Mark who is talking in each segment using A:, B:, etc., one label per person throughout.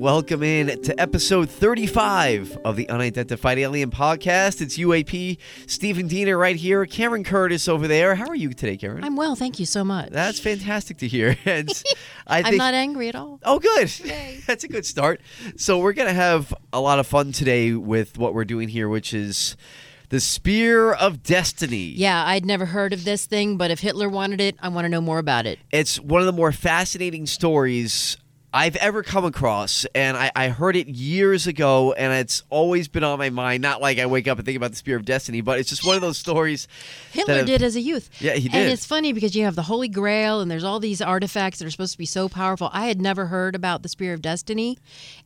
A: Welcome in to episode 35 of the Unidentified Alien Podcast. It's UAP, Stephen Diener right here, Karen Curtis over there. How are you today, Karen?
B: I'm well, thank you so much.
A: That's fantastic to hear. And I
B: I'm not angry at all.
A: Oh, good. That's a good start. So we're gonna have a lot of fun today with what we're doing here, which is the Spear of Destiny.
B: Yeah, I'd never heard of this thing, but if Hitler wanted it, I want to know more about it.
A: It's one of the more fascinating stories I've ever come across, and I, I heard it years ago, and it's always been on my mind. Not like I wake up and think about the Spear of Destiny, but it's just one of those stories.
B: Hitler
A: have-
B: did as a youth.
A: Yeah, he did.
B: And it's funny because you have the Holy Grail and there's all these artifacts that are supposed to be so powerful. I had never heard about the Spear of Destiny,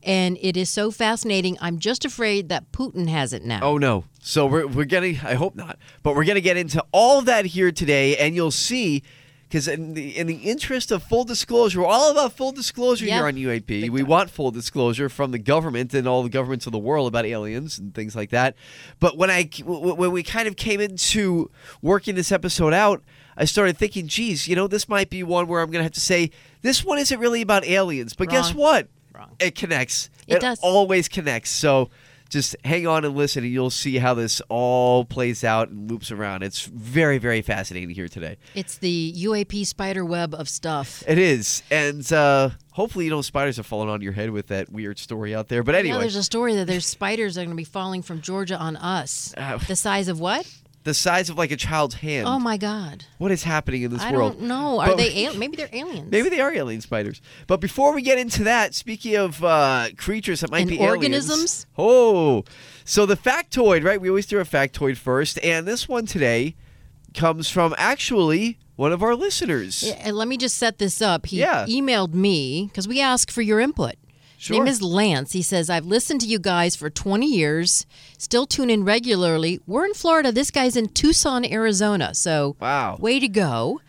B: and it is so fascinating. I'm just afraid that Putin has it now.
A: Oh no! So we're we're getting. I hope not, but we're gonna get into all that here today, and you'll see. Because in the in the interest of full disclosure, we're all about full disclosure
B: Yep.
A: here on UAP. We want full disclosure from the government and all the governments of the world about aliens and things like that. But when I w- when we kind of came into working this episode out, I started thinking, geez, you know, this might be one where I'm going to have to say this one isn't really about aliens. But guess what?
B: Wrong.
A: It connects.
B: It does.
A: always connects. So just hang on and listen, and you'll see how this all plays out and loops around. It's very, very fascinating here today.
B: It's the UAP spider web of stuff.
A: It is, and uh, hopefully, you know, spiders are falling on your head with that weird story out there. But
B: Yeah,
A: anyway,
B: there's a story that there's spiders that are going to be falling from Georgia on us.
A: Uh,
B: the size of what?
A: The size of like a child's hand.
B: Oh my God!
A: What is happening in this
B: I
A: world?
B: I don't know. Are
A: But-
B: they? Al- maybe they're aliens.
A: Maybe they are alien spiders. But before we get into that, speaking of uh, creatures that might
B: And
A: be aliens-
B: organisms?
A: oh, so the factoid, right? We always do a factoid first, and this one today comes from actually one of our listeners.
B: Yeah, and let me just set this up. He
A: Yeah.
B: emailed me because we ask for your input. His
A: Sure.
B: name is Lance. He says, I've listened to you guys for 20 years, still tune in regularly. We're in Florida. This guy's in Tucson, Arizona. So,
A: Wow.
B: way to go.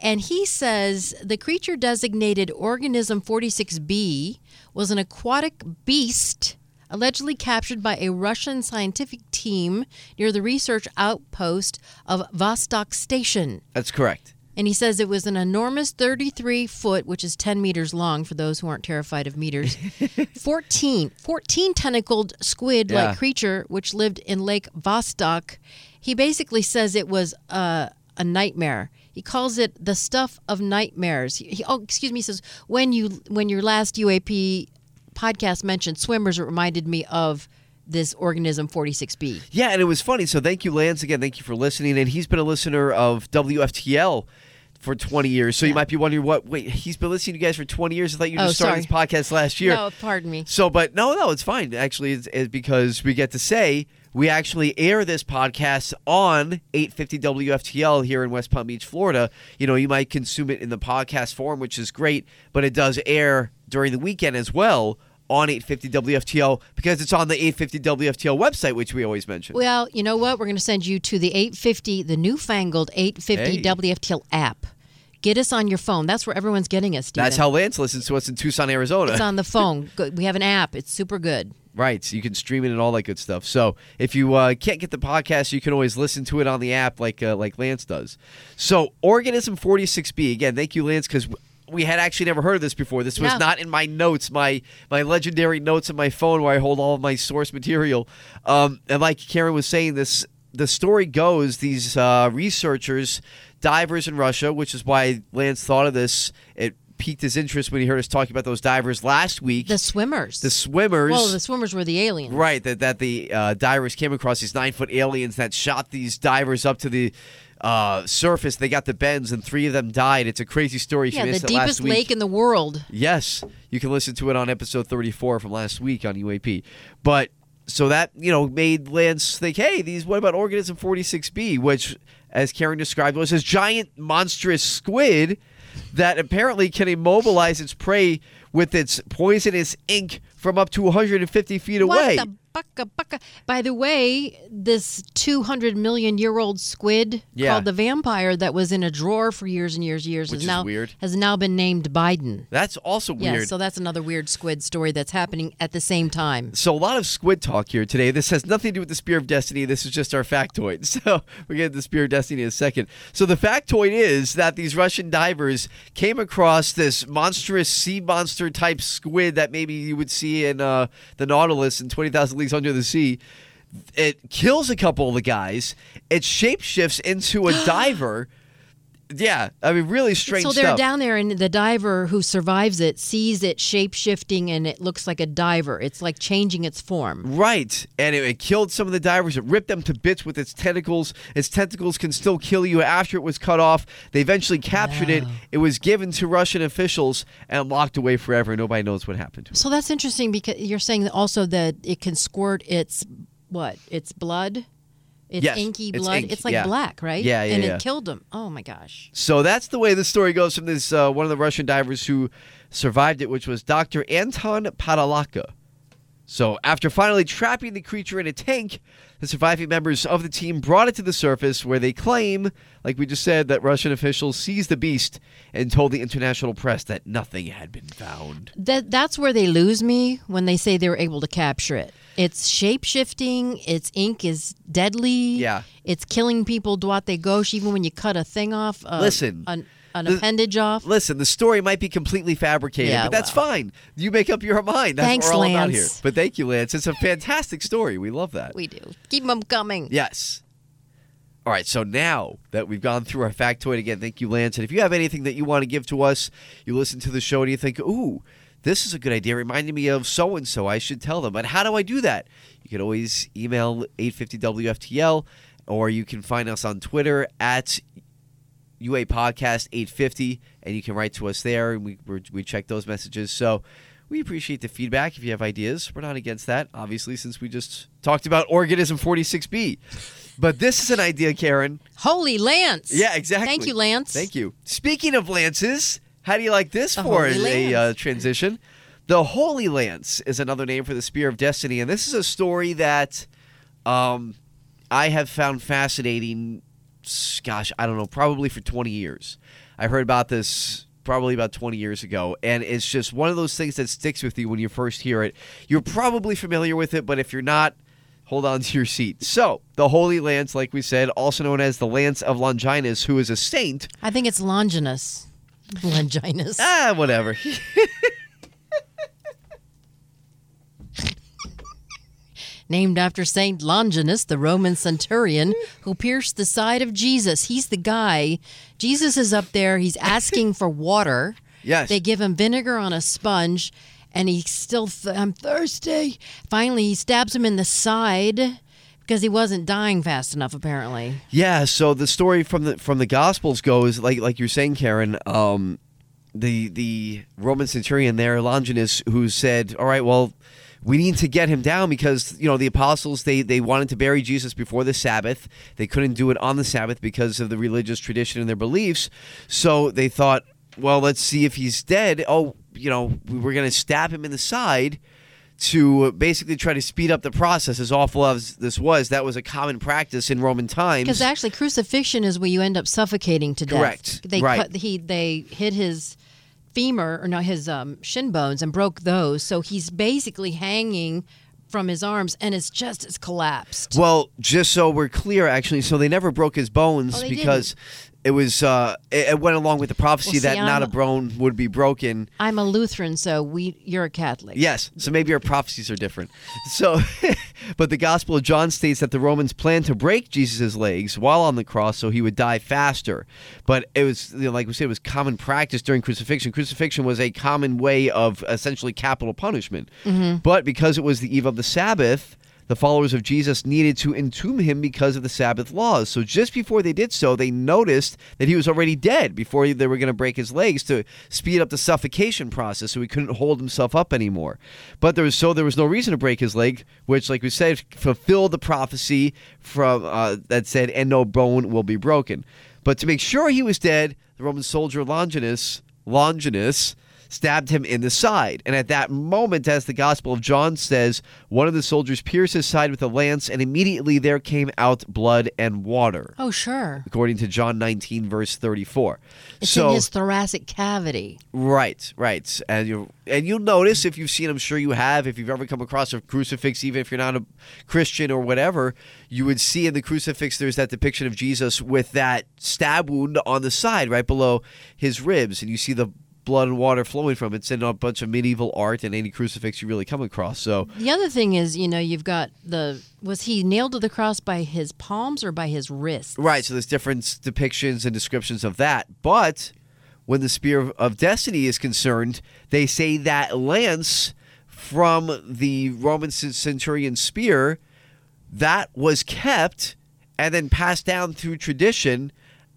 B: And he says the creature designated Organism 46B was an aquatic beast allegedly captured by a Russian scientific team near the research outpost of Vostok Station.
A: That's correct.
B: And he says it was an enormous 33 foot, which is 10 meters long for those who aren't terrified of meters, 14, 14 tentacled squid like
A: Yeah.
B: creature which lived in Lake Vostok. He basically says it was a, a nightmare. He calls it the stuff of nightmares. He, he- oh, excuse me. He says when you when your last UAP podcast mentioned swimmers, it reminded me of this organism 46B.
A: Yeah, and it was funny. So thank you, Lance, again. Thank you for listening. And he's been a listener of WFTL for 20 years. So you might be wondering, what? Wait, he's been listening to you guys for 20 years. I thought you
B: Oh,
A: just started
B: sorry.
A: this podcast last year.
B: No, pardon me.
A: So, but no, no, it's fine. Actually, it's, it's because we get to say we actually air this podcast on 850 WFTL here in West Palm Beach, Florida. You know, you might consume it in the podcast form, which is great, but it does air during the weekend as well on 850 WFTL because it's on the 850 WFTL website, which we always mention.
B: Well, you know what? We're going to send you to the 850, the newfangled 850
A: Hey.
B: WFTL app. Get us on your phone. That's where everyone's getting us. Steven.
A: That's how Lance listens to us in Tucson, Arizona.
B: it's on the phone. Good. We have an app. It's super good.
A: Right, so you can stream it and all that good stuff. So if you uh, can't get the podcast, you can always listen to it on the app, like uh, like Lance does. So Organism 46B again. Thank you, Lance, because we had actually never heard of this before. This was
B: No.
A: not in my notes, my my legendary notes in my phone where I hold all of my source material. Um, and like Karen was saying, this the story goes these uh, researchers, divers in Russia, which is why Lance thought of this. It piqued his interest when he heard us talking about those divers last week.
B: The swimmers.
A: the swimmers.
B: well, the swimmers were the aliens.
A: Right, that that the uh, divers came across these nine foot aliens that shot these divers up to the uh, surface. They got the bends, and three of them died. It's a crazy story. If
B: Yeah, the
A: missed it last
B: deepest
A: week-
B: lake in the world.
A: Yes, you can listen to it on episode 34 from last week on UAP. But so that you know made Lance think, hey, these what about organism 46b, which, as Karen described, was this giant monstrous squid that apparently can immobilize its prey with its poisonous ink from up to 150 feet away.
B: What the bucka bucka. By the way, this 200 million year old squid
A: yeah.
B: called the vampire that was in a drawer for years and years and years
A: Which
B: is, now
A: weird.
B: has now been named Biden.
A: That's also weird.
B: Yeah, so that's another weird squid story that's happening at the same time.
A: So a lot of squid talk here today. This has nothing to do with the spear of destiny. This is just our factoid. So we get the spear of destiny in a second. So the factoid is that these Russian divers came across this monstrous sea monster type squid that maybe you would see in uh, the Nautilus in 20,000 under the Sea, it kills a couple of the guys. It shapeshifts into a diver yeah, I mean, really strange
B: so they're
A: stuff.
B: down there, and the diver who survives it sees it shape shifting, and it looks like a diver. It's like changing its form.
A: Right. And it, it killed some of the divers. It ripped them to bits with its tentacles. Its tentacles can still kill you after it was cut off. They eventually captured it. It was given to Russian officials and locked away forever. Nobody knows what happened to it.
B: So that's interesting because you're saying also that it can squirt its what? Its blood. It's
A: Yes,
B: inky
A: it's
B: blood.
A: ink,
B: It's like
A: yeah.
B: black, right?
A: Yeah, yeah,
B: And
A: yeah.
B: it killed him. Oh my gosh.
A: So that's the way the story goes from this uh, one of the Russian divers who survived it, which was Dr. Anton Padalka. So after finally trapping the creature in a tank, the surviving members of the team brought it to the surface where they claim, like we just said, that Russian officials seized the beast and told the international press that nothing had been found.
B: That that's where they lose me when they say they were able to capture it. It's shape shifting. Its ink is deadly.
A: Yeah.
B: It's killing people. Duate gauche. Even when you cut a thing off. Uh,
A: Listen,
B: An, an
A: the-
B: appendage off.
A: Listen, the story might be completely fabricated,
B: Yeah,
A: but that's
B: well.
A: fine. You make up your mind. That's
B: Thanks,
A: what we're all about
B: Lance.
A: here. But thank you, Lance. It's a fantastic story. We love that.
B: we do. Keep them coming.
A: Yes. All right, so now that we've gone through our factoid again, thank you, Lance. And if you have anything that you want to give to us, you listen to the show and you think, ooh, this is a good idea, reminding me of so and so, I should tell them. But how do I do that? You can always email 850WFTL, or you can find us on Twitter at UA Podcast 850, and you can write to us there, and we we're, we check those messages. So we appreciate the feedback. If you have ideas, we're not against that, obviously, since we just talked about organism 46B. But this is an idea, Karen.
B: Holy Lance.
A: Yeah, exactly.
B: Thank you, Lance.
A: Thank you. Speaking of lances, how do you like this
B: The
A: for a uh, transition? The Holy Lance is another name for the Spear of Destiny, and this is a story that um, I have found fascinating. Gosh, I don't know, probably for 20 years. I heard about this probably about 20 years ago, and it's just one of those things that sticks with you when you first hear it. You're probably familiar with it, but if you're not, hold on to your seat. So, the Holy Lance, like we said, also known as the Lance of Longinus, who is a saint.
B: I think it's Longinus. Longinus.
A: Ah, whatever.
B: named after Saint Longinus, the Roman centurion who pierced the side of Jesus. He's the guy. Jesus is up there. He's asking for water.
A: Yes.
B: They give him vinegar on a sponge, and he's still, th- I'm thirsty. Finally, he stabs him in the side because he wasn't dying fast enough, apparently.
A: Yeah, so the story from the from the Gospels goes like like you're saying, Karen. Um, the the Roman centurion there, Longinus, who said, "All right, well, we need to get him down because you know the apostles they they wanted to bury Jesus before the Sabbath. They couldn't do it on the Sabbath because of the religious tradition and their beliefs. So they thought, well, let's see if he's dead. Oh, you know, we we're going to stab him in the side." To basically try to speed up the process, as awful as this was, that was a common practice in Roman times.
B: Because actually, crucifixion is where you end up suffocating to death.
A: Correct.
B: They
A: Right.
B: cut, he they hit his femur or no his um, shin bones and broke those, so he's basically hanging from his arms, and his chest is collapsed.
A: Well, just so we're clear, actually, so they never broke his bones
B: Oh,
A: because it was uh, it, it went along with the prophecy
B: Well, see,
A: that not
B: I'm-
A: a bone would be broken.
B: I'm a Lutheran, so we you're a Catholic.
A: Yes, so maybe our prophecies are different. So, But the Gospel of John states that the Romans planned to break Jesus' legs while on the cross so he would die faster. But it was, you know, like we said, it was common practice during crucifixion. Crucifixion was a common way of essentially capital punishment. But because it was the eve of the Sabbath, the followers of Jesus needed to entomb him because of the Sabbath laws. So just before they did so, they noticed that he was already dead before they were going to break his legs to speed up the suffocation process so he couldn't hold himself up anymore. But there was so there was no reason to break his leg, which like we said fulfilled the prophecy from uh, that said and no bone will be broken. But to make sure he was dead, the Roman soldier Longinus Longinus stabbed him in the side. And at that moment, as the Gospel of John says, one of the soldiers pierced his side with a lance, and immediately there came out blood and water,
B: Oh, sure.
A: according to John 19, verse 34.
B: It's
A: so,
B: in his thoracic cavity.
A: Right, right, and you and you'll notice if you've seen, I'm sure you have, if you've ever come across a crucifix, even if you're not a Christian or whatever, you would see in the crucifix there's that depiction of Jesus with that stab wound on the side, right below his ribs, and you see the blood and water flowing from it. It's in a bunch of medieval art and any crucifix you really come across. So
B: The other thing is, you know, you've got the was he nailed to the cross by his palms or by his wrists?
A: Right, so there's different depictions and descriptions of that. But when the Spear of Destiny is concerned, they say that lance from the Roman centurion spear that was kept and then passed down through tradition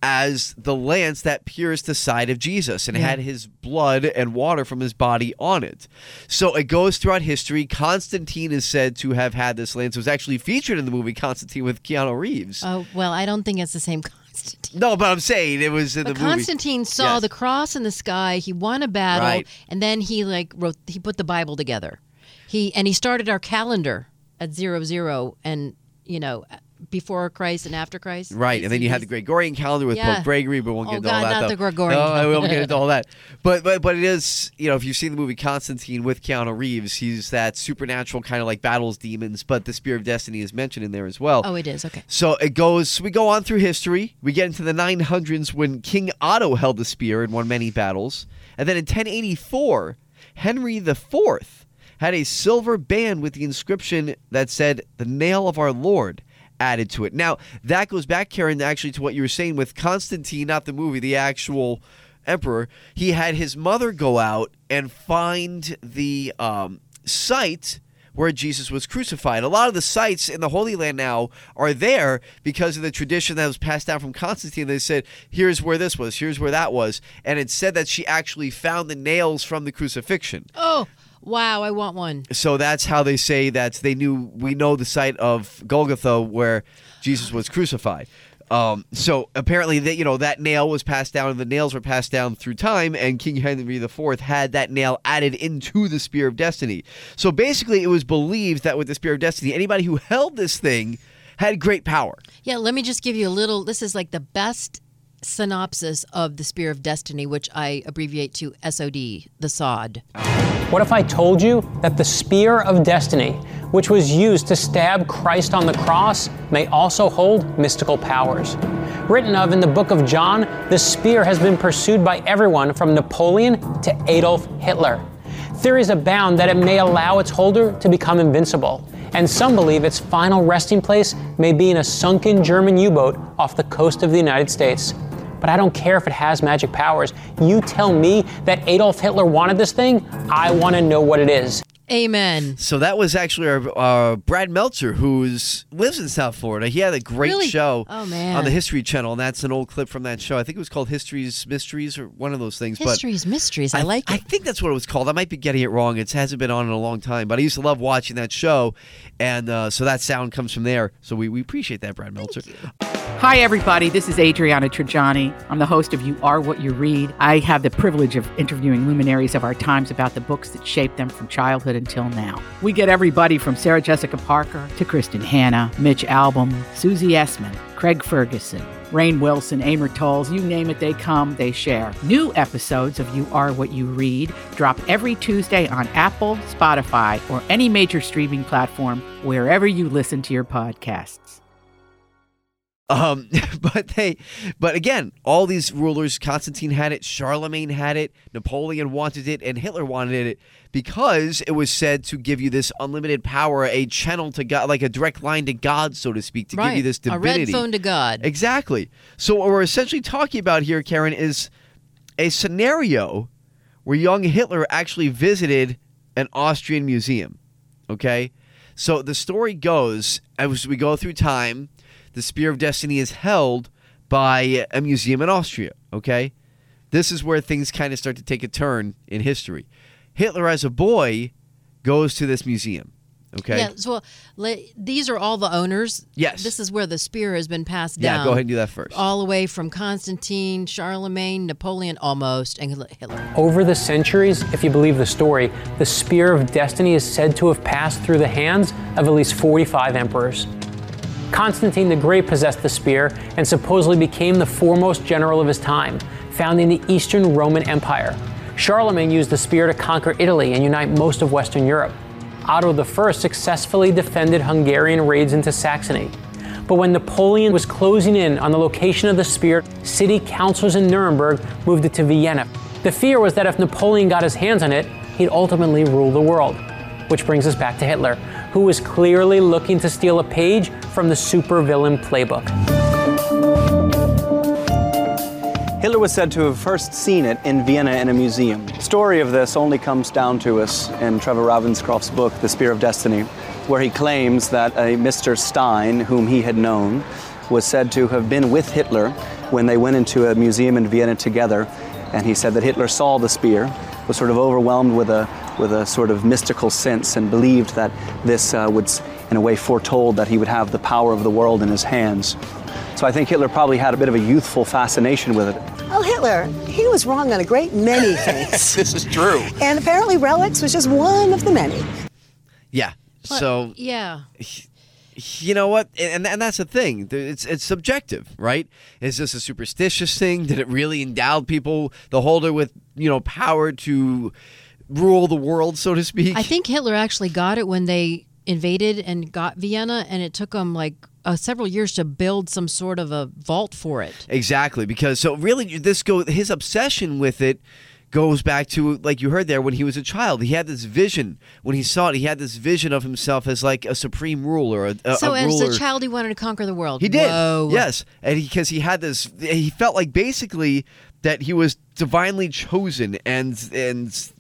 A: as the lance that pierced the side of Jesus and had his blood and water from his body on it. So it goes throughout history. Constantine is said to have had this lance. It was actually featured in the movie Constantine with Keanu Reeves.
B: Oh well, I don't think it's the same Constantine.
A: No, but I'm saying it was in
B: But
A: the movie.
B: Constantine saw
A: Yes.
B: the cross in the sky. He won a battle,
A: Right.
B: and then he like wrote. He put the Bible together. He and he started our calendar at zero zero, and you know, before Christ and after Christ.
A: Right, and then you had the Gregorian calendar with
B: Yeah.
A: Pope Gregory, but we won't
B: Oh,
A: get into
B: God,
A: all that.
B: not
A: though.
B: the Gregorian oh,
A: No, I won't get into all that. But but but it is, you know, if you've seen the movie Constantine with Keanu Reeves, he's that supernatural kind of like battles demons, but the Spear of Destiny is mentioned in there as well.
B: Oh, it is okay.
A: So it goes. We go on through history. We get into the 900s when King Otto held the spear and won many battles, and then in 1084, Henry IV had a silver band with the inscription that said "The Nail of Our Lord." Added to it. Now that goes back, Karen, actually to what you were saying with Constantine, not the movie, the actual emperor. He had his mother go out and find the um, site where Jesus was crucified. A lot of the sites in the Holy Land now are there because of the tradition that was passed down from Constantine. They said, here's where this was, here's where that was. And it said that she actually found the nails from the crucifixion.
B: Oh, wow! I want one.
A: So that's how they say that they knew, we know the site of Golgotha where Jesus was crucified. Um, so apparently that you know that nail was passed down and the nails were passed down through time and King Henry IV had that nail added into the spear of destiny. So basically it was believed that with the spear of destiny anybody who held this thing had great power.
B: Yeah, let me just give you a little. This is like the best synopsis of the Spear of Destiny, which I abbreviate to SOD, the SOD.
C: What if I told you that the spear of destiny, which was used to stab Christ on the cross, may also hold mystical powers? Written of in the book of John, the spear has been pursued by everyone from Napoleon to Adolf Hitler. Theories abound that it may allow its holder to become invincible, and some believe its final resting place may be in a sunken German U boat off the coast of the United States. But I don't care if it has magic powers. You tell me that Adolf Hitler wanted this thing, I want to know what it is.
B: Amen.
A: So that was actually our uh, Brad Meltzer, who's lives in South Florida. He had a great
B: Really?
A: show
B: Oh, man.
A: on the History Channel, and that's an old clip from that show. I think it was called History's Mysteries or one of those things. but
B: mysteries. I, like
A: I think that's what it was called. I might be getting it wrong. It hasn't been on in a long time, but I used to love watching that show, and uh, so that sound comes from there. So we, we appreciate that, Brad Meltzer.
D: Hi, everybody. This is Adriana Trigiani. I'm the host of You Are What You Read. I have the privilege of interviewing luminaries of our times about the books that shaped them from childhood until now. We get everybody from Sarah Jessica Parker to Kristin Hannah, Mitch Albom, Susie Essman, Craig Ferguson, Rainn Wilson, Amor Towles, you name it, they come, they share. New episodes of You Are What You Read drop every Tuesday on Apple, Spotify, or any major streaming platform wherever you listen to your podcasts.
A: Um, but they, but again, all these rulers, Constantine had it, Charlemagne had it, Napoleon wanted it, and Hitler wanted it because it was said to give you this unlimited power, a channel to God, like a direct line to God, so to speak, to
B: right.
A: give you this divinity.
B: A red phone to God.
A: Exactly. So what we're essentially talking about here, Karen, is a scenario where young Hitler actually visited an Austrian museum. Okay? So the story goes, as we go through time, the Spear of Destiny is held by a museum in Austria. Okay? This is where things kind of start to take a turn in history. Hitler, as a boy, goes to this museum. Okay?
B: Yeah, so le- these are all the owners.
A: Yes.
B: This is where the spear has been passed
A: Yeah,
B: down. Yeah.
A: Go ahead and do that first.
B: All the way from Constantine, Charlemagne, Napoleon, almost, and Hitler.
C: Over the centuries, if you believe the story, the Spear of Destiny is said to have passed through the hands of at least 45 emperors. Constantine the Great possessed the spear and supposedly became the foremost general of his time, founding the Eastern Roman Empire. Charlemagne used the spear to conquer Italy and unite most of Western Europe. Otto I successfully defended Hungarian raids into Saxony. But when Napoleon was closing in on the location of the spear, city councilors in Nuremberg moved it to Vienna. The fear was that if Napoleon got his hands on it, he'd ultimately rule the world. Which brings us back to Hitler, who was clearly looking to steal a page from the supervillain playbook.
E: Hitler was said to have first seen it in Vienna in a museum. The story of this only comes down to us in Trevor Ravenscroft's book, The Spear of Destiny, where he claims that a Mr. Stein, whom he had known, was said to have been with Hitler when they went into a museum in Vienna together. And he said that Hitler saw the spear, was sort of overwhelmed with a, with a sort of mystical sense, and believed that this uh, would, in a way, foretold that he would have the power of the world in his hands. So I think Hitler probably had a bit of a youthful fascination with it.
F: Oh, Hitler, he was wrong on a great many things.
A: this is true.
F: and apparently, relics was just one of the many.
A: Yeah.
B: But,
A: so
B: yeah.
A: You know what? And, and that's the thing. It's it's subjective right? Is this a superstitious thing? Did it really endow people the holder with you know power to rule the world so to speak?
B: I think Hitler actually got it when they invaded and got Vienna, and it took them like uh, several years to build some sort of a vault for it.
A: exactly because so really this go his obsession with it goes back to like you heard there when he was a child he had this vision when he saw it he had this vision of himself as like a supreme ruler a, a,
B: so
A: a
B: as
A: ruler.
B: a child, he wanted to conquer the world.
A: He did.
B: Whoa.
A: Yes, and because he, had this, he felt like basically that he was divinely chosen and and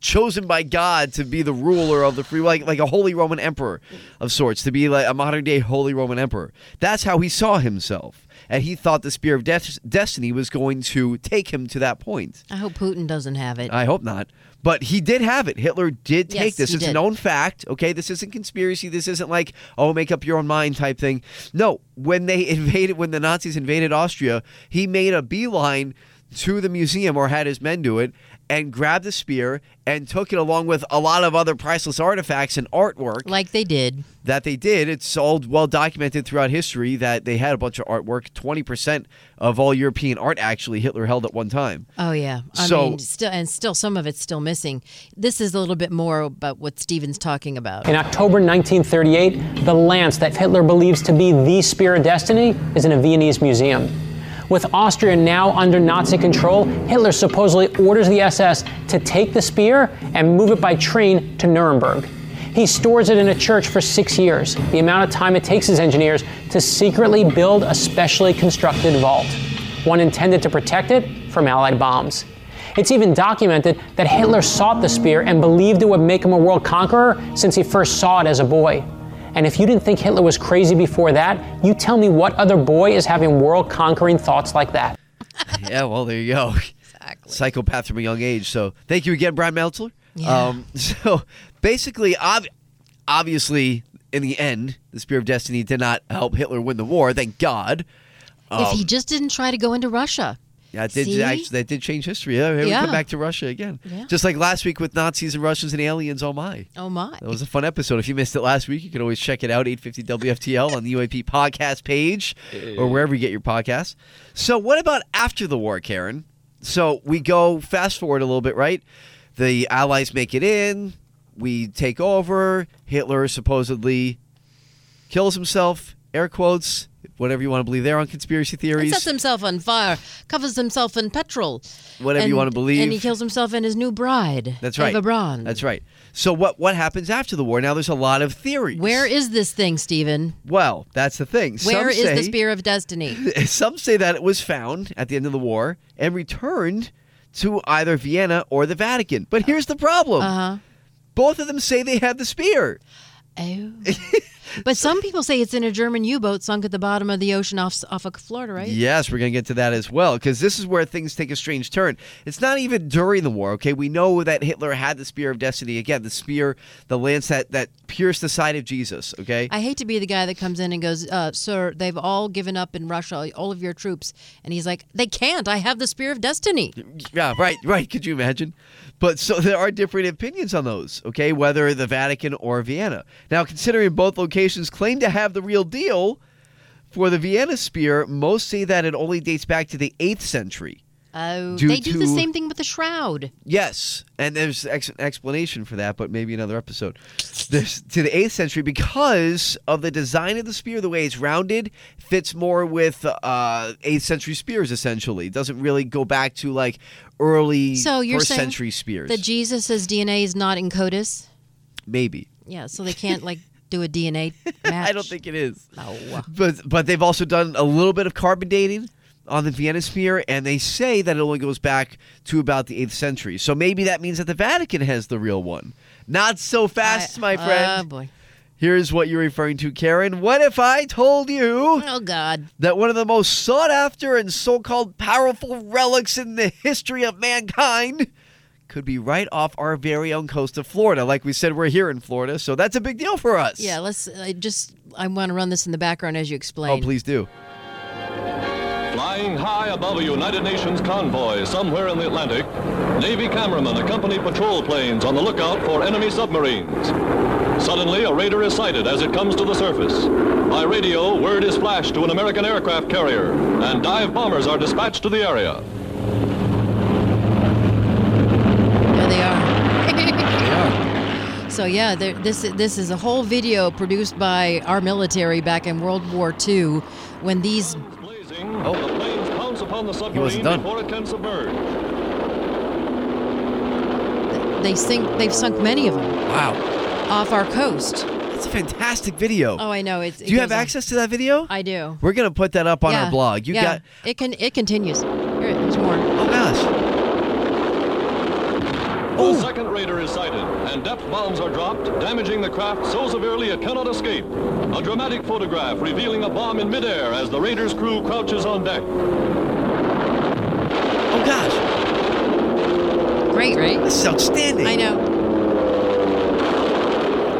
A: chosen by God to be the ruler of the free, like like a holy Roman emperor of sorts, to be like a modern day holy Roman emperor. That's how he saw himself, and he thought the spear of Des- destiny was going to take him to that point.
B: I hope Putin doesn't have it.
A: I hope not. But he did have it. Hitler did take
B: Yes,
A: this. It's a known fact. Okay, this isn't conspiracy. This isn't like oh, make up your own mind type thing. No, when they invaded, when the Nazis invaded Austria, he made a beeline to the museum or had his men do it and grabbed the spear and took it along with a lot of other priceless artifacts and artwork
B: like they did.
A: that they did. It's all well documented throughout history that they had a bunch of artwork. Twenty percent of all European art actually Hitler held at one time.
B: Oh yeah. I
A: So-
B: mean, still, and still some of it's still missing. This is a little bit more about what Steven's talking about.
C: In October 1938, the lance that Hitler believes to be the Spear of Destiny is in a Viennese museum. With Austria now under Nazi control, Hitler supposedly orders the SS to take the spear and move it by train to Nuremberg. He stores it in a church for six years, the amount of time it takes his engineers to secretly build a specially constructed vault, one intended to protect it from Allied bombs. It's even documented that Hitler sought the spear and believed it would make him a world conqueror since he first saw it as a boy. And if you didn't think Hitler was crazy before that, you tell me what other boy is having world conquering thoughts like that.
A: yeah, well, there you go. Exactly. Psychopath from a young age. So thank you again, Brian Meltzer.
B: Yeah.
A: Um, so basically, ob- obviously, in the end, the Spear of Destiny did not help Hitler win the war. Thank God.
B: if he just didn't try to go into Russia.
A: Yeah, it did
B: See?
A: actually that did change history. Yeah, here we come back to Russia again.
B: Yeah.
A: Just like last week with Nazis and Russians and aliens. Oh my.
B: Oh my.
A: That was a fun episode. If you missed it last week, you can always check it out, 850 WFTL on the UAP podcast page or wherever you get your podcasts. So, what about after the war, Karen? So, we go fast forward a little bit, right? The Allies make it in, we take over. Hitler supposedly kills himself, air quotes, whatever you want to believe there on conspiracy theories.
B: He sets himself on fire, covers himself in petrol.
A: Whatever you wanna believe.
B: And he kills himself and his new bride.
A: That's right.
B: Eva Braun.
A: That's right. So what what happens after the war? Now there's a lot of theories.
B: Where is this thing, Stephen?
A: Well, that's the thing.
B: Where is the Spear of Destiny?
A: Some say that it was found at the end of the war and returned to either Vienna or the Vatican. But here's the problem.
B: Uh huh.
A: Both of them say they had the spear.
B: Oh. but some people say it's in a German U-boat sunk at the bottom of the ocean off off of Florida, right?
A: Yes, we're going to get to that as well because this is where things take a strange turn. It's not even during the war, okay? We know that Hitler had the spear of destiny. Again, the spear, the lance that, that pierced the side of Jesus, okay?
B: I hate to be the guy that comes in and goes, uh, "Sir, they've all given up in Russia, all of your troops," and he's like, "They can't. I have the Spear of Destiny."
A: Yeah, right, right. Could you imagine? But so there are different opinions on those, okay? Whether the Vatican or Vienna. Now, considering both locations claim to have the real deal, for the Vienna spear, most say that it only dates back to the 8th century.
B: Oh, they do the same thing with the shroud.
A: Yes, and there's ex- explanation for that, but maybe another episode. There's to the eighth century because of the design of the spear, the way it's rounded, fits more with uh, eighth century spears. Essentially, it doesn't really go back to like early
B: So you're
A: first
B: saying
A: century spears.
B: that Jesus' DNA is not in CODIS?
A: maybe
B: Yeah, so they can't like do a DNA match.
A: I don't think it is.
B: Oh, no.
A: But but they've also done a little bit of carbon dating on the Vienna spear, and they say that it only goes back to about the eighth century. So maybe that means that the Vatican has the real one. Not so fast,
B: I-
A: my oh, friend.
B: Oh boy.
A: Here's what you're referring to, Karen. What if I told you
B: Oh God.
A: that one of the most sought after and so called powerful relics in the history of mankind could be right off our very own coast of Florida? Like we said, we're here in Florida, so that's a big deal for us.
B: Yeah, let's. I just. I want to run this in the background as you explain.
A: Oh, please do.
G: Flying high above a United Nations convoy somewhere in the Atlantic, Navy cameramen accompany patrol planes on the lookout for enemy submarines. Suddenly, a raider is sighted as it comes to the surface. By radio, word is flashed to an American aircraft carrier, and dive bombers are dispatched to the area.
B: There they are. So yeah, there, this this is a whole video produced by our military back in World War II, when these
G: Blazing,
A: Oh.
G: the planes pounce upon the
A: wasn't
G: submarine
A: done.
G: before it can submerge.
B: they sink they've sunk many of them
A: Wow.
B: off our coast.
A: That's a fantastic video.
B: Oh, I know. It's,
A: do you have access to that video?
B: I do.
A: We're going to put that up on
B: yeah.
A: our blog. You
B: yeah.
A: got.
B: it. Can it continues? Here, there's more.
A: Oh, gosh.
G: The second raider is sighted, and depth bombs are dropped, damaging the craft so severely it cannot escape. A dramatic photograph revealing a bomb in midair as the raider's crew crouches on deck.
A: Oh, gosh.
B: Great, right?
A: This is outstanding.
B: I know.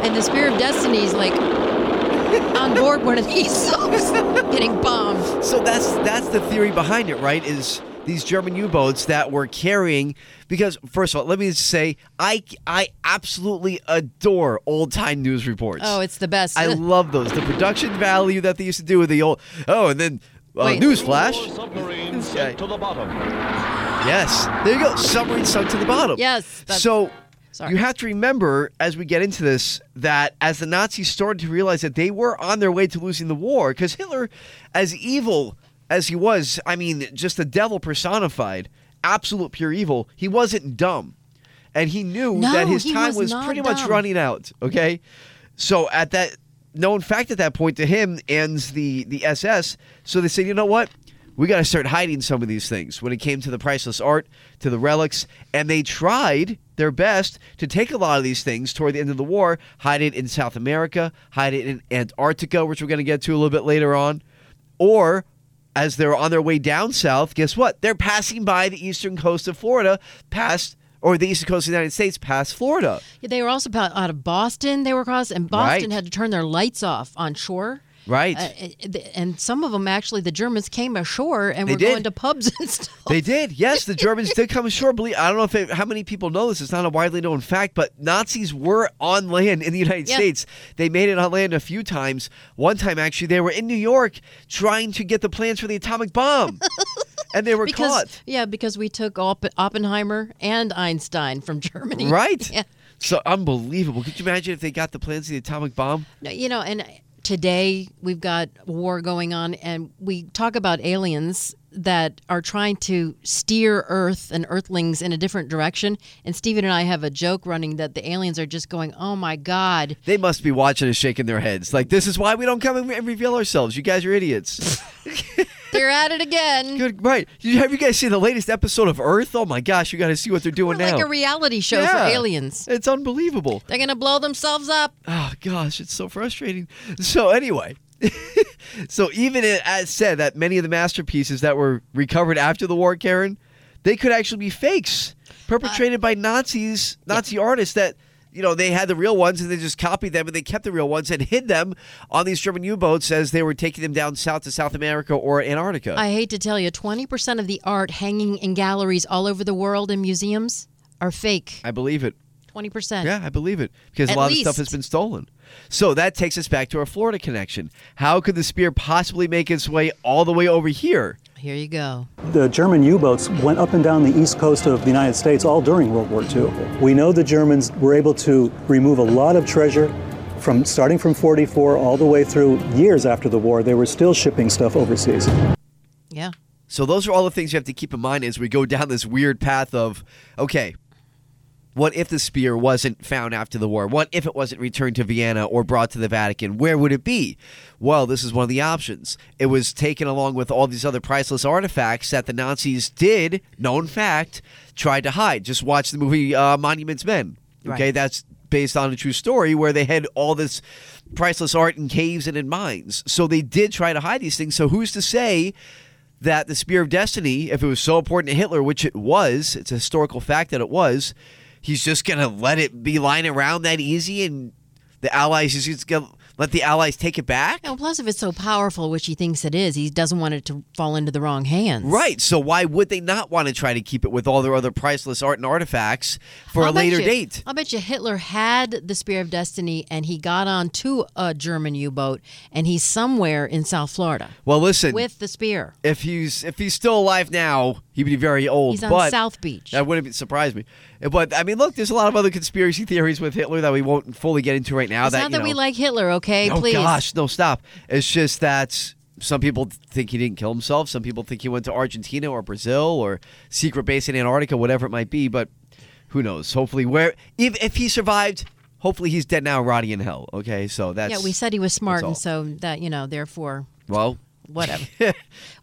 B: And the Spear of Destiny is like on board one of these subs getting bombed.
A: So that's that's the theory behind it, right? Is these German U-boats that were carrying because first of all, let me just say I I absolutely adore old-time news reports.
B: Oh, it's the best.
A: I love those. The production value that they used to do with the old Oh, and then uh,
B: Wait.
A: news flash.
G: Four submarines
A: Okay.
G: to the bottom.
A: Yes. There you go. Submarine sunk to the bottom.
B: Yes,
A: So
B: Sorry.
A: you have to remember as we get into this that as the Nazis started to realize that they were on their way to losing the war, because Hitler, as evil as he was, I mean, just the devil personified, absolute pure evil, he wasn't dumb. And he knew
B: No,
A: that his time
B: was
A: was, pretty much running out. Okay. So at that known fact at that point to him ends the the SS. So they said, you know what? We got to start hiding some of these things when it came to the priceless art, to the relics, and they tried their best to take a lot of these things toward the end of the war, hide it in South America, hide it in Antarctica, which we're going to get to a little bit later on, or as they're on their way down south, guess what? They're passing by the eastern coast of Florida, past or the eastern coast of the United States, past Florida.
B: They were also out of Boston. They were across, and Boston
A: Right.
B: had to turn their lights off on shore.
A: Right.
B: Uh, and some of them actually, the Germans came ashore and
A: They
B: were
A: did.
B: going to pubs and stuff.
A: They did. Yes, the Germans did come ashore. Believe I don't know if it, how many people know this. It's not a widely known fact, but Nazis were on land in the United
B: Yeah.
A: States. They made it on land a few times. One time, actually, they were in New York trying to get the plans for the atomic bomb, and they were
B: because
A: caught.
B: yeah, because we took Oppenheimer and Einstein from Germany.
A: Right.
B: Yeah.
A: So unbelievable. Could you imagine if they got the plans for the atomic bomb?
B: No, You know, and today we've got war going on, and we talk about aliens that are trying to steer Earth and Earthlings in a different direction. And Stephen and I have a joke running that the aliens are just going, "Oh my God."
A: They must be watching and shaking their heads. Like, this is why we don't come and reveal ourselves. You guys are idiots.
B: They're at it again.
A: Good, right? You, have you guys seen the latest episode of Earth? Oh my gosh, you got to see what they're doing
B: We're
A: now.
B: like a reality show for aliens.
A: It's unbelievable.
B: They're gonna blow themselves up.
A: Oh gosh, it's so frustrating. So anyway, so even it, as said that many of the masterpieces that were recovered after the war, Karen, they could actually be fakes perpetrated uh, by Nazis, Nazi artists that. You know, they had the real ones and they just copied them and they kept the real ones and hid them on these German U boats as they were taking them down south to South America or Antarctica.
B: I hate to tell you, 20% of the art hanging in galleries all over the world in museums are fake.
A: I believe it.
B: 20%.
A: Yeah, I believe it because a
B: At
A: lot of stuff has been stolen. So that takes us back to our Florida connection. How could the spear possibly make its way all the way over here?
B: Here you go.
H: The German U boats went up and down the east coast of the United States all during World War II. We know the Germans were able to remove a lot of treasure from starting from 44 all the way through years after the war. They were still shipping stuff overseas.
B: Yeah.
A: So those are all the things you have to keep in mind as we go down this weird path of okay, what if the spear wasn't found after the war? What if it wasn't returned to Vienna or brought to the Vatican? Where would it be? Well, this is one of the options. It was taken along with all these other priceless artifacts that the Nazis did, known fact, tried to hide. Just watch the movie uh, Monuments Men. Okay,
B: Right.
A: that's based on a true story where they had all this priceless art in caves and in mines. So they did try to hide these things. So who's to say that the Spear of Destiny, if it was so important to Hitler, which it was, it's a historical fact that it was, he's just going to let it be lying around that easy and the Allies just going to let the Allies take it back?
B: And plus, if it's so powerful, which he thinks it is, he doesn't want it to fall into the wrong hands.
A: Right. So why would they not want to try to keep it with all their other priceless art and artifacts for
B: I'll
A: a later
B: you-
A: date?
B: I'll bet you Hitler had the Spear of Destiny and he got on to a German U boat and he's somewhere in South Florida
A: Well, listen.
B: with the spear.
A: if he's if he's still alive now, he'd be very old.
B: He's on South Beach.
A: That wouldn't surprise me. But I mean, look, there's a lot of other conspiracy theories with Hitler that we won't fully get into right now.
B: It's
A: that
B: not
A: you
B: that we like Hitler, okay?
A: Oh
B: Please.
A: gosh, no, stop. It's just that some people think he didn't kill himself. Some people think he went to Argentina or Brazil or secret base in Antarctica, whatever it might be. But who knows? Hopefully, where if if he survived, hopefully he's dead now, rotting in hell. Okay, so that's
B: yeah, we said he was smart, and so that, you know, therefore,
A: well.
B: whatever.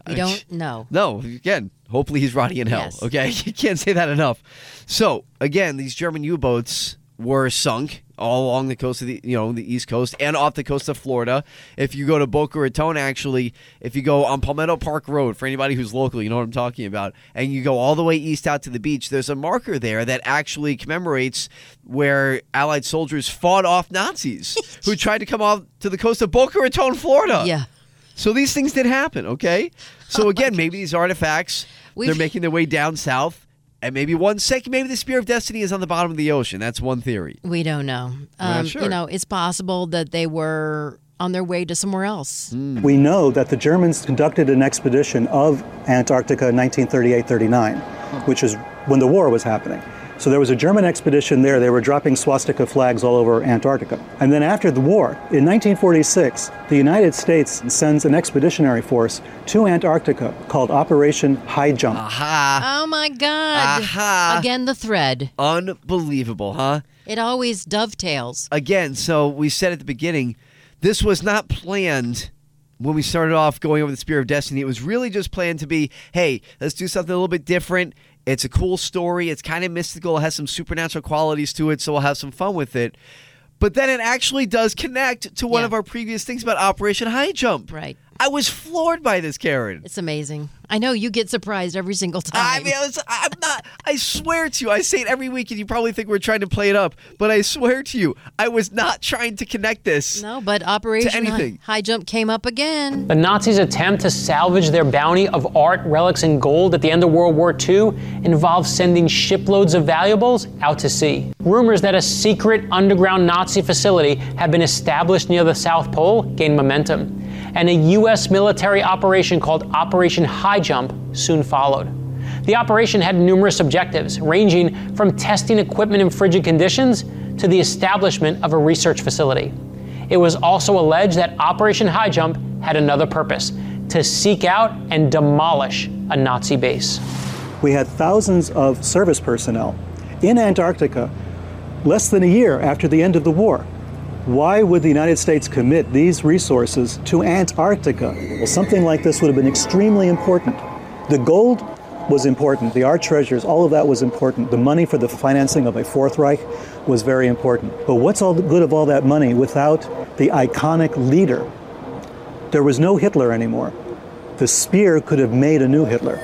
B: we don't know.
A: No, again, hopefully he's rotting in hell.
B: Yes.
A: Okay, you can't say that enough. So again, these German U-boats were sunk all along the coast of the you know the east coast and off the coast of Florida. If you go to Boca Raton, actually, if you go on Palmetto Park Road, for anybody who's local, you know what I'm talking about, and you go all the way east out to the beach, there's a marker there that actually commemorates where Allied soldiers fought off Nazis who tried to come off to the coast of Boca Raton, Florida.
B: Yeah.
A: So these things did happen, okay? So
B: Oh
A: again, maybe these artifacts
B: We've-
A: they're making their way down south, and maybe one second, maybe the Spear of Destiny is on the bottom of the ocean. That's one theory.
B: We don't know. Um,
A: sure.
B: You know, it's possible that they were on their way to somewhere else.
H: We know that the Germans conducted an expedition of Antarctica in 1938 39, which is when the war was happening. So there was a German expedition there. They were dropping swastika flags all over Antarctica. And then after the war, in 1946, the United States sends an expeditionary force to Antarctica called Operation High Jump.
A: Aha!
B: Oh my God.
A: Aha.
B: Again, the thread.
A: Unbelievable, huh?
B: It always dovetails.
A: Again, so we said at the beginning, this was not planned when we started off going over the Spear of Destiny. It was really just planned to be, hey, let's do something a little bit different. It's a cool story. It's kind of mystical. It has some supernatural qualities to it, so we'll have some fun with it. But then it actually does connect to one
B: Yeah.
A: of our previous things about Operation High Jump.
B: Right.
A: I was floored by this, Karen.
B: It's amazing. I know you get surprised every single time.
A: I mean, I was, I'm not. I swear to you, I say it every week, and you probably think we're trying to play it up, but I swear to you, I was not trying to connect this.
B: no, but Operation High,
A: anything.
B: High Jump came up again.
C: The Nazis' attempt to salvage their bounty of art, relics, and gold at the end of World War II involved sending shiploads of valuables out to sea. Rumors that a secret underground Nazi facility had been established near the South Pole gained momentum, and a U.S. military operation called Operation High Jump soon followed. The operation had numerous objectives, ranging from testing equipment in frigid conditions to the establishment of a research facility. it was also alleged that Operation High Jump had another purpose to seek out and demolish a Nazi base.
H: We had thousands of service personnel in Antarctica less than a year after the end of the war. Why would the United States commit these resources to Antarctica? Well, something like this would have been extremely important. The gold was important, the art treasures, all of that was important. The money for the financing of a Fourth Reich was very important. But what's all the good of all that money without the iconic leader? There was no Hitler anymore. The spear could have made a new Hitler.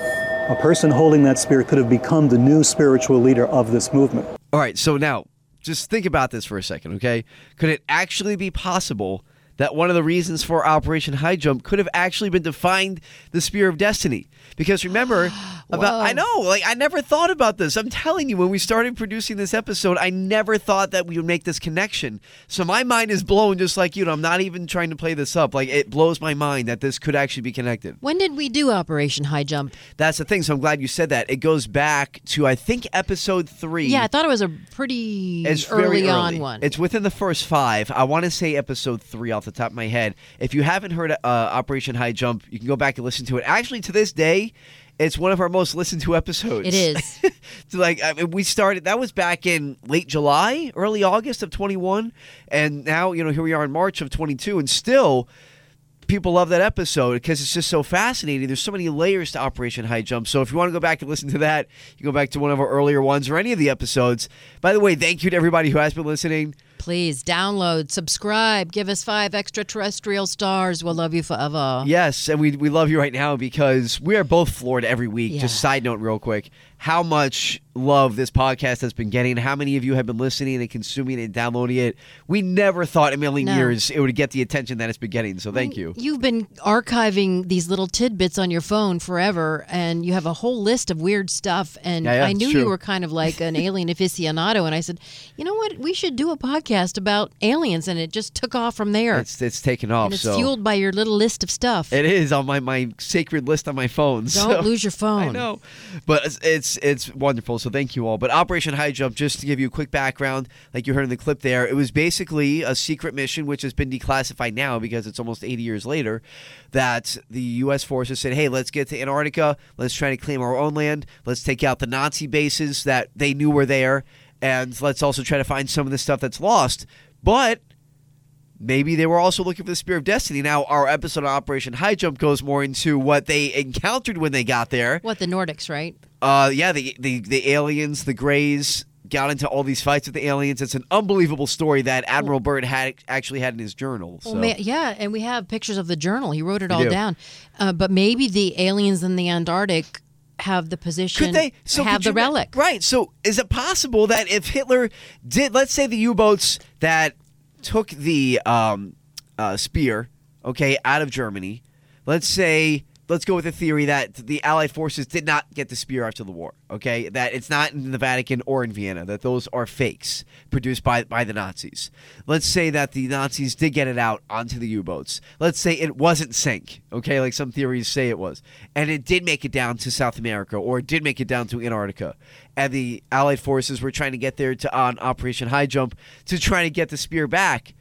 H: A person holding that spear could have become the new spiritual leader of this movement.
A: All right, so now just think about this for a second, okay? Could it actually be possible that one of the reasons for Operation High Jump could have actually been to find the Spear of Destiny? Because remember, about I know, like I never thought about this. I'm telling you, when we started producing this episode, I never thought that we would make this connection. So my mind is blown just like you. And I'm not even trying to play this up. Like it blows my mind that this could actually be connected.
B: When did we do Operation High Jump?
A: That's the thing. So I'm glad you said that. It goes back to I think episode three.
B: Yeah, I thought it was a pretty
A: It's
B: early,
A: early
B: on one.
A: It's within the first five. I want to say episode three off the top of my head. If you haven't heard uh, Operation High Jump, you can go back and listen to it. Actually, to this day, it's one of our most listened to episodes.
B: It is.
A: So, like I mean, we started. That was back in late July, early August of 21, and now you know here we are in March of 22, and still. People love that episode because it's just so fascinating. There's so many layers to Operation High Jump. So if you want to go back and listen to that, you can go back to one of our earlier ones or any of the episodes. By the way, thank you to everybody who has been listening.
B: Please download, subscribe, give us five extraterrestrial stars. We'll love you forever.
A: Yes, and we, we love you right now because we are both floored every week.
B: Yeah.
A: Just side note, real quick, how much love this podcast has been getting. How many of you have been listening and consuming and downloading it? We never thought in a million
B: No.
A: years it would get the attention that it's been getting. So thank you.
B: You've been archiving these little tidbits on your phone forever, and you have a whole list of weird stuff. And
A: Yeah, yeah,
B: I knew you were kind of like an alien aficionado, and I said, you know what? We should do a podcast about aliens, and it just took off from there.
A: It's it's taken off.
B: and it's
A: so
B: fueled by your little list of stuff.
A: it is on my, my sacred list on my phone.
B: Don't
A: so-
B: lose your phone.
A: I know, but it's, it's it's wonderful. So thank you all. But Operation High Jump, just to give you a quick background, like you heard in the clip there, it was basically a secret mission which has been declassified now because it's almost 80 years later. That the U.S. forces said, "Hey, let's get to Antarctica. Let's try to claim our own land. Let's take out the Nazi bases that they knew were there, and let's also try to find some of the stuff that's lost." But Maybe they were also looking for the Spear of Destiny. Now, our episode on Operation High Jump goes more into what they encountered when they got there.
B: What the Nordics, right?
A: Uh, yeah, the, the the aliens, the Greys, got into all these fights with the aliens. It's an unbelievable story that Admiral Byrd had actually had in his journal. So.
B: Well, yeah, and we have pictures of the journal. He wrote it all
A: do.
B: down. Uh, but maybe the aliens in the Antarctic have the position,
A: Could they so
B: have the
A: you
B: relic.
A: Right. So is it possible that if Hitler did, let's say the U-boats that took the um, uh, spear, okay, out of Germany, let's say. Let's go with the theory that the Allied forces did not get the spear after the war. Okay, that it's not in the Vatican or in Vienna. That those are fakes produced by by the Nazis. Let's say that the Nazis did get it out onto the U-boats. Let's say it wasn't sank. Okay, like some theories say it was, and it did make it down to South America or it did make it down to Antarctica, and the Allied forces were trying to get there to on Operation High Jump to try to get the spear back.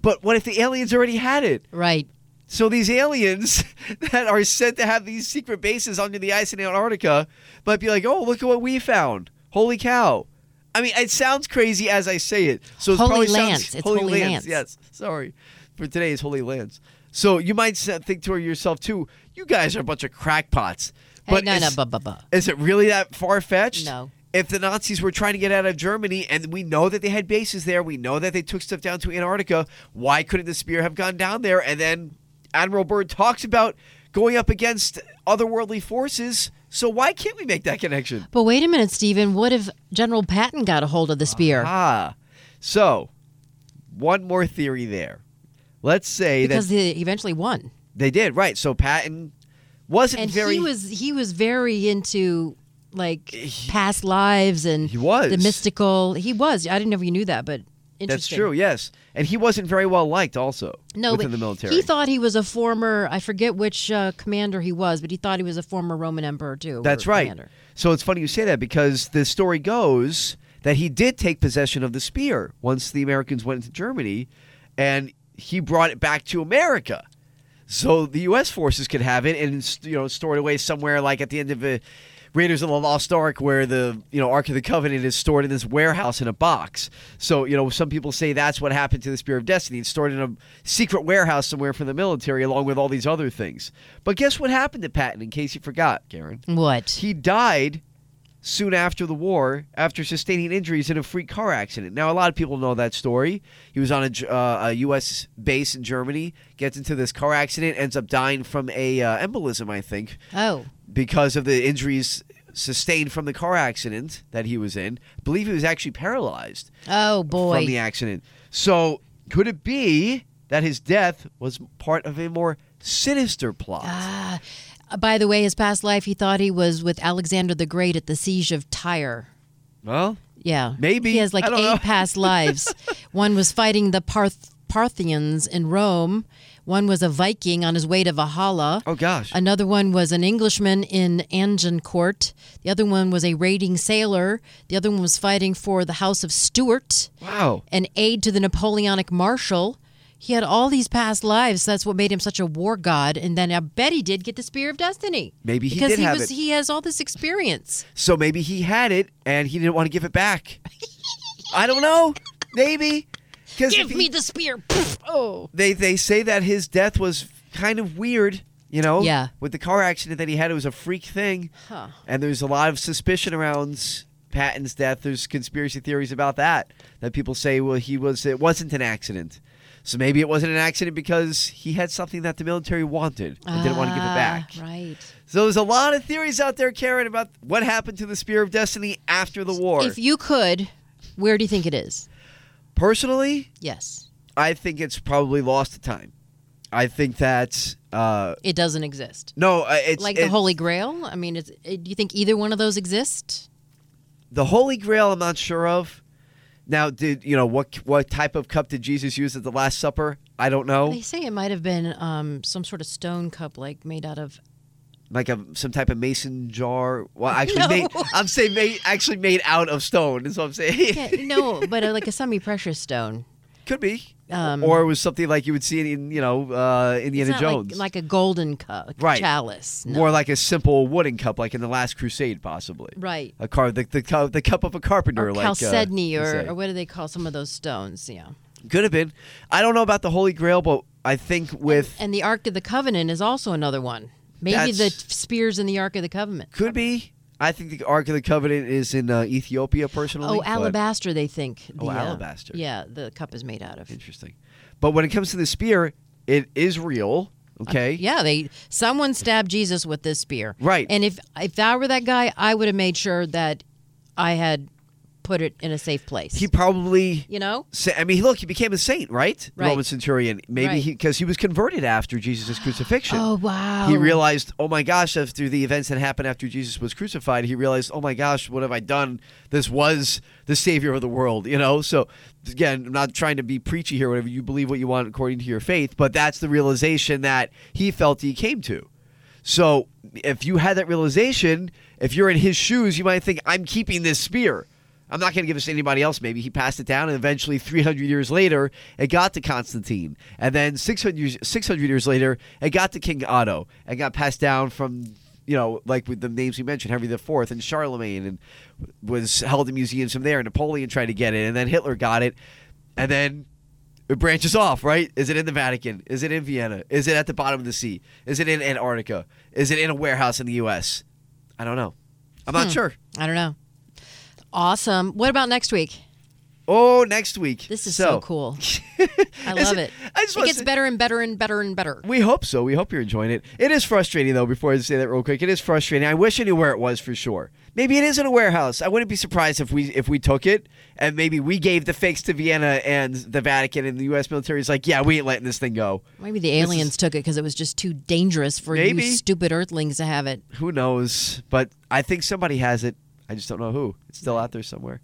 A: But what if the aliens already had it?
B: Right.
A: So these aliens that are said to have these secret bases under the ice in Antarctica might be like, "Oh, look at what we found! Holy cow!" I mean, it sounds crazy as I say it. So it
B: Holy
A: probably
B: Lance.
A: sounds
B: It's Holy Lance.
A: Yes, sorry for today is Holy Lands. So you might think to yourself too, "You guys are a bunch of crackpots." But
B: no, no,
A: is,
B: bu- bu- bu.
A: is it really that far fetched?
B: No.
A: If the Nazis were trying to get out of Germany, and we know that they had bases there, we know that they took stuff down to Antarctica, why couldn't the spear have gone down there? And then Admiral Byrd talks about going up against otherworldly forces. So why can't we make that connection?
B: But wait a minute, Stephen. What if General Patton got a hold of the spear?
A: Ah, so one more theory there. Let's say that
B: because
A: that
B: they eventually won.
A: they did right. So Patton wasn't
B: And
A: very.
B: he was he was very into like past lives and
A: He was.
B: the mystical. He was. I didn't know if you knew that, but
A: That's true. Yes, and he wasn't very well liked also.
B: No,
A: within
B: but
A: the military.
B: he thought he was a former. I forget which uh, commander he was, but he thought he was a former Roman emperor too.
A: That's right.
B: commander.
A: So it's funny you say that because the story goes that he did take possession of the spear once the Americans went into Germany, and he brought it back to America. So the U.S. forces could have it and you know store it away somewhere like at the end of a Raiders of the Lost Ark, where the you know Ark of the Covenant is stored in this warehouse in a box. So you know some people say that's what happened to the Spear of Destiny. It's stored in a secret warehouse somewhere for the military, along with all these other things. But guess what happened to Patton? In case you forgot, Karen,
B: What?
A: he died soon after the war after sustaining injuries in a freak car accident. Now, a lot of people know that story. He was on a, uh, a U.S. base in Germany, gets into this car accident, ends up dying from a uh, embolism, I think,
B: Oh,
A: because of the injuries sustained from the car accident that he was in. I believe he was actually paralyzed
B: oh boy.
A: from the accident. So, could it be that his death was part of a more sinister plot?
B: Ah, by the way, his past life, he thought he was with Alexander the Great at the siege of Tyre.
A: well,
B: Yeah,
A: Maybe.
B: he has like eight
A: know.
B: past lives. One was fighting the Parth- Parthians in Rome. One was a Viking on his way to Valhalla.
A: oh gosh.
B: Another one was an Englishman in Agincourt. The other one was a raiding sailor. The other one was fighting for the House of Stuart,
A: wow.
B: an aide to the Napoleonic Marshal. He had all these past lives. That's what made him such a war god. And then I bet he did get the Spear of Destiny.
A: Maybe he
B: because
A: did
B: he
A: have
B: was
A: it.
B: he has all this experience.
A: So maybe he had it and he didn't want to give it back. I don't know. Maybe.
B: Give me the spear. Oh.
A: they they say that his death was kind of weird. You know,
B: Yeah.
A: With the car accident that he had, it was a freak thing,
B: Huh.
A: and there's a lot of suspicion around Patton's death. There's conspiracy theories about that. That people say, well, he was it wasn't an accident. So maybe it wasn't an accident because he had something that the military wanted and didn't want to give it back.
B: Ah, Right.
A: So there's a lot of theories out there, Karen, about what happened to the Spear of Destiny after the war.
B: If you could, where do you think it is?
A: Personally,
B: Yes.
A: I think it's probably lost to time. I think that uh,
B: It doesn't exist.
A: no, uh, it's
B: like the
A: it-
B: Holy Grail? I mean, it's, it, do you think either one of those exist?
A: the Holy Grail. I'm not sure of. Now, did you know what what type of cup did Jesus use at the Last Supper? I don't know.
B: They say it might have been um, some sort of stone cup, like made out of.
A: Like a some type of mason jar. Well, actually,
B: No.
A: made, I'm saying made, actually made out of stone. Is what I'm saying.
B: Yeah, no, but uh, like a semi-precious stone.
A: Could be.
B: Um,
A: or it was something like you would see in you know uh, Indiana Jones.
B: Like, like a golden cup,
A: Right.
B: chalice. No.
A: More like a simple wooden cup, like in the Last Crusade, possibly.
B: Right.
A: A car, the the, cu- the cup of a carpenter,
B: or
A: like uh,
B: chalcedony,
A: you
B: or, or what do they call some of those stones? Yeah.
A: could have been. I don't know about the Holy Grail, but I think with
B: And the Ark of the Covenant is also another one. Maybe the spears in the Ark of the Covenant.
A: could be. I think the Ark of the Covenant is in uh, Ethiopia, personally.
B: Oh, alabaster, they think.
A: Oh,
B: the, uh,
A: alabaster.
B: yeah, the cup is made out of.
A: Interesting. But when it comes to the spear, it is real. Okay.
B: Yeah, they someone stabbed Jesus with this spear.
A: Right.
B: And if if I were that guy, I would have made sure that I had put it in a safe place.
A: He probably.
B: you know?
A: sa- I mean, look, he became a saint, right?
B: Right.
A: Roman centurion. Maybe
B: Right.
A: he because he was converted after Jesus' crucifixion.
B: Oh wow.
A: He realized, oh my gosh, after the events that happened after Jesus was crucified, he realized, oh my gosh, what have I done? This was the savior of the world, you know? So, again, I'm not trying to be preachy here, whatever you believe what you want according to your faith, but that's the realization that he felt he came to. So, if you had that realization, if you're in his shoes, you might think, I'm keeping this spear. I'm not going to give this to anybody else. Maybe he passed it down, and eventually, 300 years later, it got to Constantine. And then 600 years, 600 years later, it got to King Otto and got passed down from, you know, like with the names we mentioned, Henry IV and Charlemagne, and was held in museums from there. And Napoleon tried to get it, and then Hitler got it. And then it branches off, right? Is it in the Vatican? Is it in Vienna? Is it at the bottom of the sea? Is it in Antarctica? Is it in a warehouse in the U.S.? I don't know. I'm not hmm. sure.
B: I don't know. Awesome. What about next week?
A: Oh, next week.
B: This is so, cool. I love
A: it-
B: it.
A: I
B: it gets better and better and better and better.
A: We hope so. We hope you're enjoying it. It is frustrating though. Before I say that real quick, it is frustrating. I wish I knew where it was for sure. Maybe it is in a warehouse. I wouldn't be surprised if we if we took it and maybe we gave the fakes to Vienna and the Vatican and the U.S. military is like, yeah, we ain't letting this thing go.
B: Maybe the aliens took it because it was just too dangerous for
A: Maybe.
B: you stupid Earthlings to have it.
A: Who knows? But I think somebody has it. I just don't know who. It's still out there somewhere.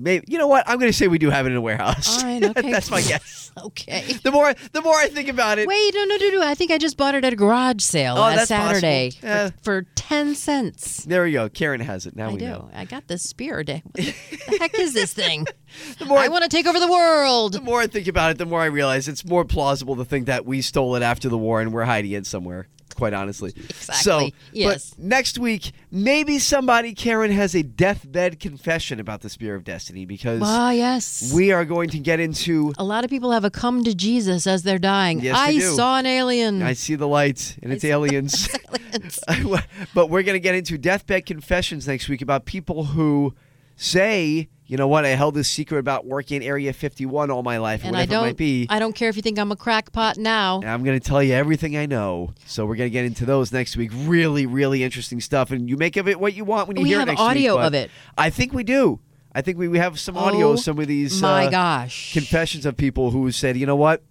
A: Maybe you know what? I'm going to say we do have it in a warehouse.
B: All right, okay.
A: That's my guess.
B: Okay.
A: The more the more I think about it,
B: Wait, no, no, no, no. I think I just bought it at a garage sale
A: Oh, that's possible.
B: Saturday
A: Yeah.
B: for, for ten cents.
A: There we go. Karen has it. Now
B: I
A: we
B: do.
A: know.
B: I got this spear. What the, the heck is this thing?
A: the more
B: I
A: I-
B: want to take over the world.
A: The more I think about it, the more I realize it's more plausible to think that we stole it after the war and we're hiding it somewhere. Quite honestly.
B: Exactly.
A: So,
B: Yes.
A: But next week, maybe somebody, Karen, has a deathbed confession about the Spear of Destiny because
B: Ah, yes.
A: we are going to get into.
B: a lot of people have a come to Jesus as they're dying.
A: Yes,
B: I
A: they do.
B: saw an alien.
A: I see the lights and it's aliens.
B: Aliens.
A: but we're going to get into deathbed confessions next week about people who say, you know what, I held this secret about working in Area 51 all my life,
B: and I
A: whatever it
B: don't.
A: might be.
B: I don't care if you think I'm a crackpot now.
A: And I'm going to tell you everything I know. So we're going to get into those next week. Really, really interesting stuff. And you make of it what you want when you
B: We
A: hear it next
B: audio
A: week.
B: of it.
A: I think we do. I think we, we have some audio
B: Oh,
A: of some of these
B: my
A: uh,
B: gosh.
A: confessions of people who said, you know what,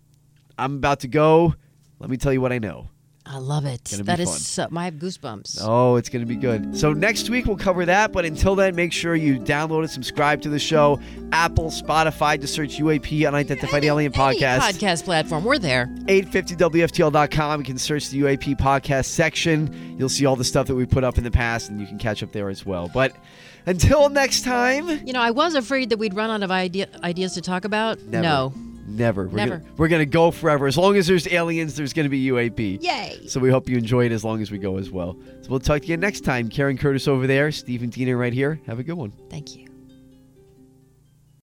A: I'm about to go. Let me tell you what I know.
B: I love it. That is so, my goosebumps.
A: Oh, it's going to be good. So next week we'll cover that. But until then, make sure you download and subscribe to the show. Apple, Spotify, to search UAP Unidentified Alien
B: Any
A: Podcast.
B: podcast platform. We're there.
A: 850WFTL.com. You can search the UAP podcast section. You'll see all the stuff that we put up in the past, and you can catch up there as well. But until next time,
B: You know, I was afraid that we'd run out of idea, ideas to talk about.
A: never.
B: No.
A: Never. We're
B: Never.
A: Gonna, we're going to go forever. As long as there's aliens, there's going to be UAP.
B: Yay.
A: So we hope you enjoy it as long as we go as well. So we'll talk to you next time. Karen Curtis over there, Stephen Diener right here. Have a good one.
B: Thank you.